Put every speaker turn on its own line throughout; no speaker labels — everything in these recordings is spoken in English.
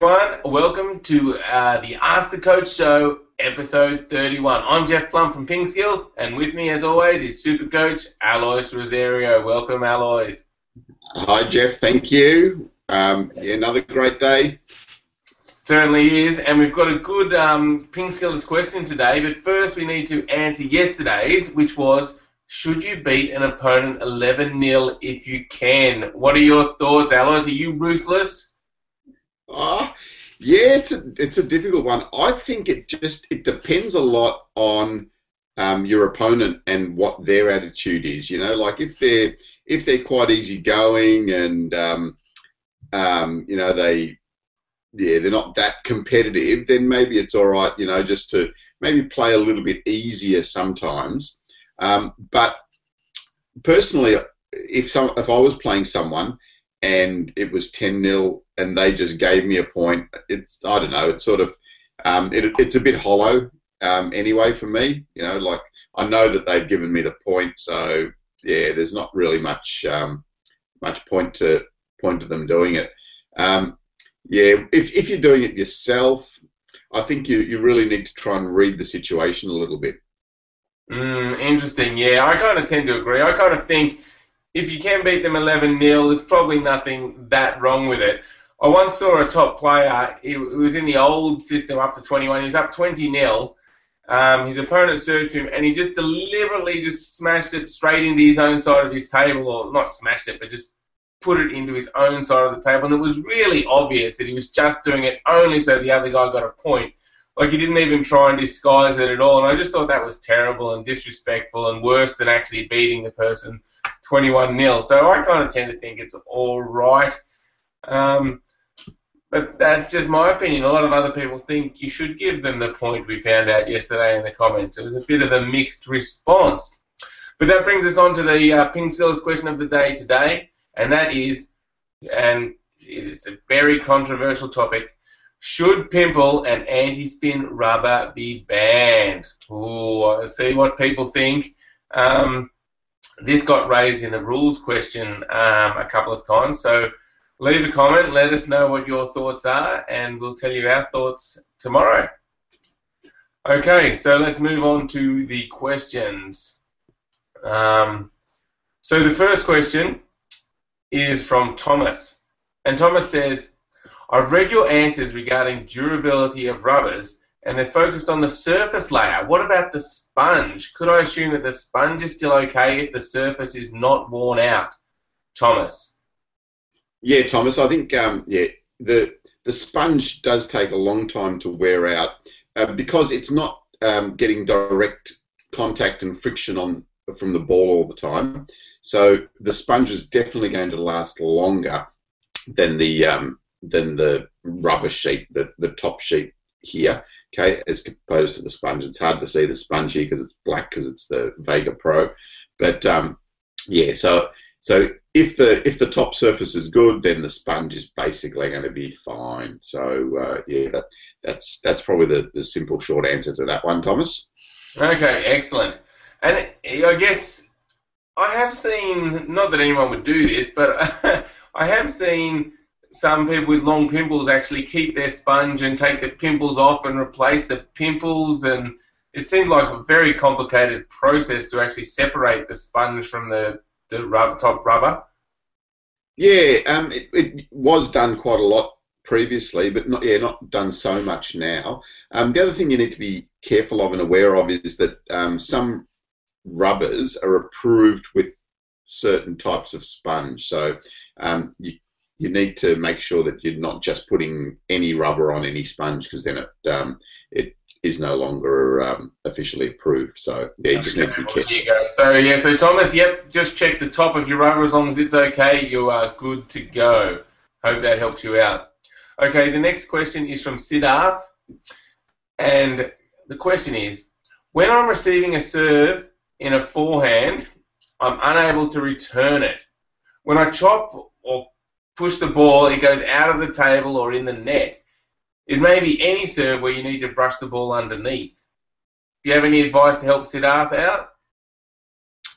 everyone. Welcome to uh, the Ask the Coach Show, episode 31. I'm Jeff Plumb from Ping Skills, and with me, as always, is Super Coach Alois Rosario. Welcome, Alois.
Hi, Jeff. Thank you. Um, another great day.
Certainly is, and we've got a good um, Ping Skills question today. But first, we need to answer yesterday's, which was should you beat an opponent 11 0 if you can? What are your thoughts, Alois? Are you ruthless?
Ah, yeah, it's a, it's a difficult one. I think it just it depends a lot on um, your opponent and what their attitude is. You know, like if they're if they're quite easygoing and um, um, you know they yeah they're not that competitive, then maybe it's all right. You know, just to maybe play a little bit easier sometimes. Um, but personally, if some if I was playing someone and it was 10 0 and they just gave me a point, it's I don't know, it's sort of um, it, it's a bit hollow um, anyway for me. You know, like I know that they've given me the point, so yeah, there's not really much um, much point to point to them doing it. Um, yeah, if if you're doing it yourself, I think you you really need to try and read the situation a little bit.
Mm, interesting. Yeah, I kind of tend to agree. I kind of think if you can beat them 11 0, there's probably nothing that wrong with it. I once saw a top player, it was in the old system up to 21, he was up 20 0. Um, his opponent served to him, and he just deliberately just smashed it straight into his own side of his table, or not smashed it, but just put it into his own side of the table. And it was really obvious that he was just doing it only so the other guy got a point. Like he didn't even try and disguise it at all. And I just thought that was terrible and disrespectful and worse than actually beating the person 21 0. So I kind of tend to think it's all right. Um, but that's just my opinion. A lot of other people think you should give them the point we found out yesterday in the comments. It was a bit of a mixed response. But that brings us on to the uh, question of the day today, and that is, and it's a very controversial topic, should pimple and anti-spin rubber be banned? Oh, I see what people think. Um, this got raised in the rules question um, a couple of times, so leave a comment, let us know what your thoughts are, and we'll tell you our thoughts tomorrow. Okay, so let's move on to the questions. Um, so the first question is from Thomas, and Thomas says, I've read your answers regarding durability of rubbers and they're focused on the surface layer. What about the sponge? Could I assume that the sponge is still okay if the surface is not worn out? Thomas.
Yeah, Thomas, I think um, yeah, the the sponge does take a long time to wear out uh, because it's not um, getting direct contact and friction on from the ball all the time. So the sponge is definitely going to last longer than the um, than the rubber sheet, the, the top sheet here, okay, as opposed to the sponge. It's hard to see the sponge here because it's black because it's the Vega Pro. But um, yeah, so so if the if the top surface is good, then the sponge is basically going to be fine. So uh, yeah, that, that's that's probably the, the simple short answer to that one, Thomas.
Okay, excellent. And I guess I have seen not that anyone would do this, but I have seen some people with long pimples actually keep their sponge and take the pimples off and replace the pimples and it seemed like a very complicated process to actually separate the sponge from the, the rub, top rubber.
Yeah, um, it, it, was done quite a lot previously, but not yeah, not done so much now. Um, the other thing you need to be careful of and aware of is that um, some rubbers are approved with certain types of sponge. So um, you you need to make sure that you're not just putting any rubber on any sponge because then it um, it is no longer um, officially approved. So yeah, you just need to be careful.
There you go. So yeah, so Thomas, yep, just check the top of your rubber as long as it's okay. You are good to go. Hope that helps you out. Okay, the next question is from Siddharth, and the question is: When I'm receiving a serve in a forehand, I'm unable to return it. When I chop or push the ball, it goes out of the table or in the net. It may be any serve where you need to brush the ball underneath. Do you have any advice to help Siddharth out?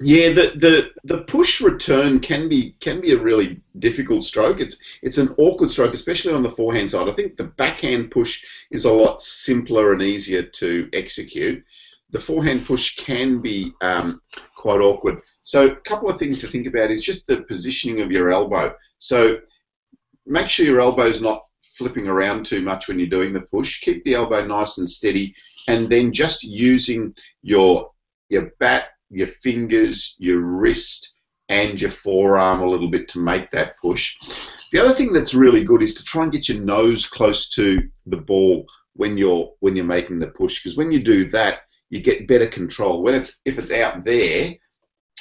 Yeah, the, the the push return can be can be a really difficult stroke. It's it's an awkward stroke, especially on the forehand side. I think the backhand push is a lot simpler and easier to execute. The forehand push can be um, quite awkward. So a couple of things to think about is just the positioning of your elbow. So make sure your elbow is not flipping around too much when you're doing the push. Keep the elbow nice and steady, and then just using your your bat your fingers, your wrist, and your forearm a little bit to make that push. The other thing that's really good is to try and get your nose close to the ball when you're when you're making the push because when you do that you get better control. When it's if it's out there,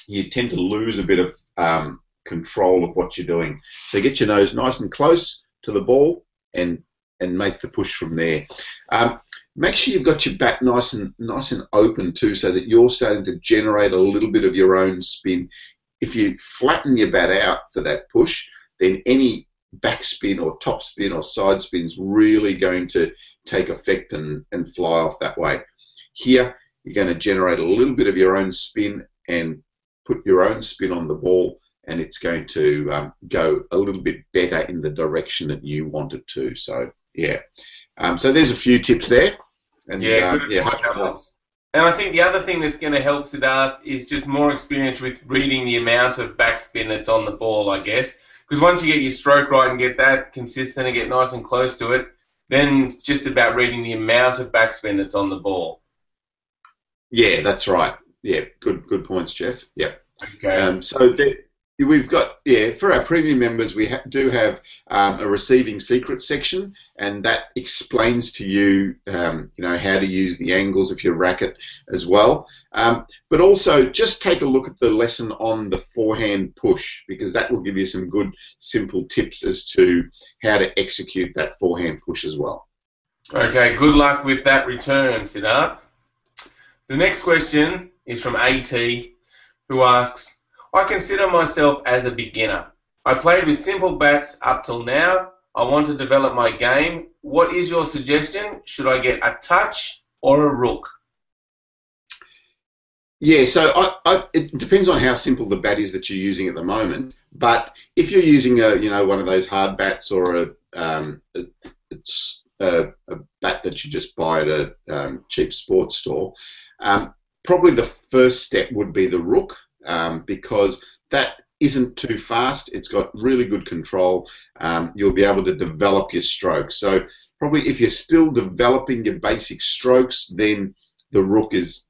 you tend to lose a bit of um, control of what you're doing. So get your nose nice and close to the ball and and make the push from there. Um, make sure you've got your back nice and nice and open too, so that you're starting to generate a little bit of your own spin. If you flatten your bat out for that push, then any backspin or top spin or side spin is really going to take effect and, and fly off that way. Here, you're going to generate a little bit of your own spin and put your own spin on the ball, and it's going to um, go a little bit better in the direction that you want it to. So, yeah. Um, so there's a few tips there.
And, yeah, um, yeah and I think the other thing that's going to help Siddharth is just more experience with reading the amount of backspin that's on the ball, I guess. Because once you get your stroke right and get that consistent and get nice and close to it, then it's just about reading the amount of backspin that's on the ball.
Yeah, that's right. Yeah, good good points, Jeff. Yeah. Okay. Um, so there, We've got yeah for our premium members we ha- do have um, a receiving secret section and that explains to you um, you know how to use the angles of your racket as well um, but also just take a look at the lesson on the forehand push because that will give you some good simple tips as to how to execute that forehand push as well.
Okay, good luck with that return, Siddharth. The next question is from AT who asks I consider myself as a beginner. I played with simple bats up till now. I want to develop my game. What is your suggestion? Should I get a touch or a rook?
Yeah, so I, I, it depends on how simple the bat is that you're using at the moment. But if you're using a, you know, one of those hard bats or a, um, a, a, a bat that you just buy at a um, cheap sports store, um, probably the first step would be the rook um, because that isn't too fast. It's got really good control. Um, you'll be able to develop your strokes. So probably if you're still developing your basic strokes, then the rook is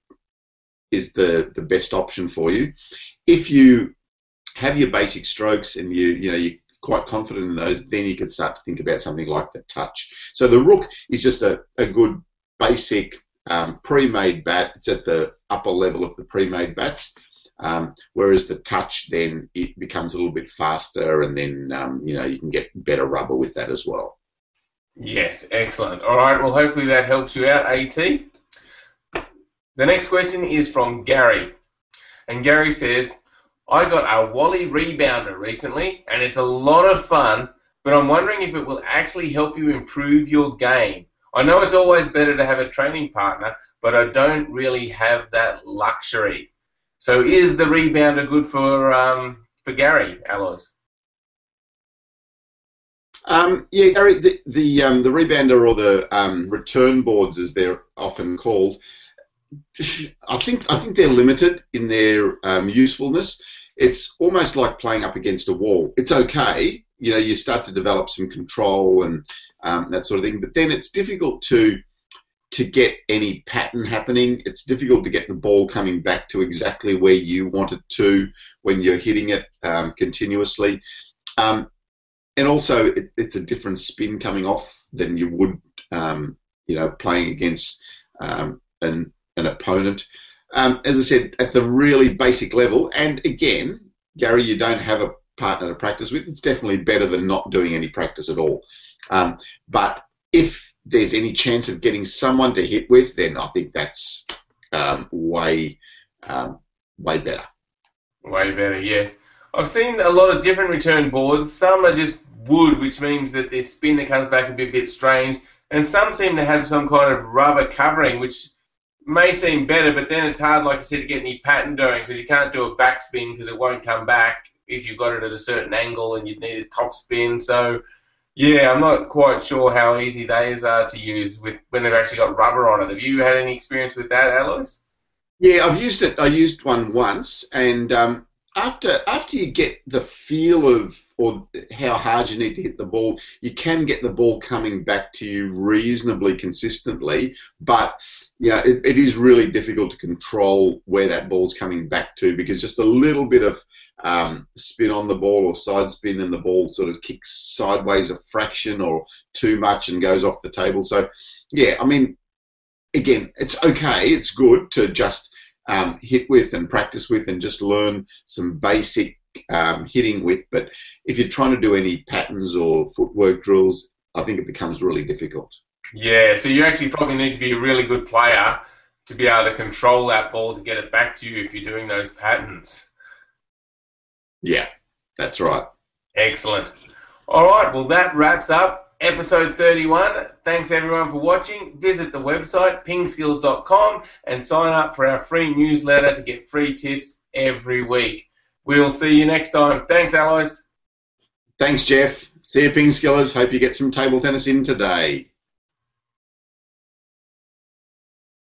is the, the best option for you. If you have your basic strokes and you you know you're quite confident in those, then you can start to think about something like the touch. So the rook is just a, a good basic um, pre-made bat. It's at the upper level of the pre-made bats. Um, whereas the touch then it becomes a little bit faster, and then um, you know you can get better rubber with that as well.
Yes, excellent. All right, well hopefully that helps you out, At. The next question is from Gary, and Gary says, "I got a Wally rebounder recently, and it's a lot of fun." But I'm wondering if it will actually help you improve your game. I know it's always better to have a training partner, but I don't really have that luxury. So is the rebounder good for um, for Gary Alois?
Um, yeah, Gary, the the, um, the rebounder or the um, return boards, as they're often called, I think I think they're limited in their um, usefulness. It's almost like playing up against a wall. It's okay, you know, you start to develop some control and um, that sort of thing, but then it's difficult to to get any pattern happening. It's difficult to get the ball coming back to exactly where you want it to when you're hitting it um, continuously. Um, and also, it, it's a different spin coming off than you would, um, you know, playing against um, an, an opponent. Um, as I said, at the really basic level, and again, Gary, you don't have a partner to practice with. It's definitely better than not doing any practice at all. Um, but if there's any chance of getting someone to hit with, then I think that's um, way um, way better.
Way better, yes. I've seen a lot of different return boards. Some are just wood, which means that their spin that comes back a bit, bit strange, and some seem to have some kind of rubber covering, which may seem better, but then it's hard, like I said, to get any pattern going because you can't do a backspin because it won't come back if you've got it at a certain angle and you'd need a top spin. So, yeah, I'm not quite sure how easy those are to use with when they've actually got rubber on it. Have you had any experience with that, Alois?
Yeah, I've used it. I used one once, and um, after after you get the feel of or how hard you need to hit the ball, you can get the ball coming back to you reasonably consistently. But yeah, it, it is really difficult to control where that ball's coming back to because just a little bit of um, spin on the ball or side spin and the ball sort of kicks sideways a fraction or too much and goes off the table. So yeah, I mean, again, it's okay. It's good to just um, hit with and practice with and just learn some basic um, hitting with. But if you're trying to do any patterns or footwork drills, I think it becomes really difficult.
Yeah, so you actually probably need to be a really good player to be able to control that ball to get it back to you if you're doing those patterns.
Yeah, that's right.
Excellent. All right, well, that wraps up episode 31. Thanks everyone for watching. Visit the website pingskills.com and sign up for our free newsletter to get free tips every week. We'll see you next time. Thanks, Alois.
Thanks, Jeff. See you, Ping Skillers. Hope you get some table tennis in today.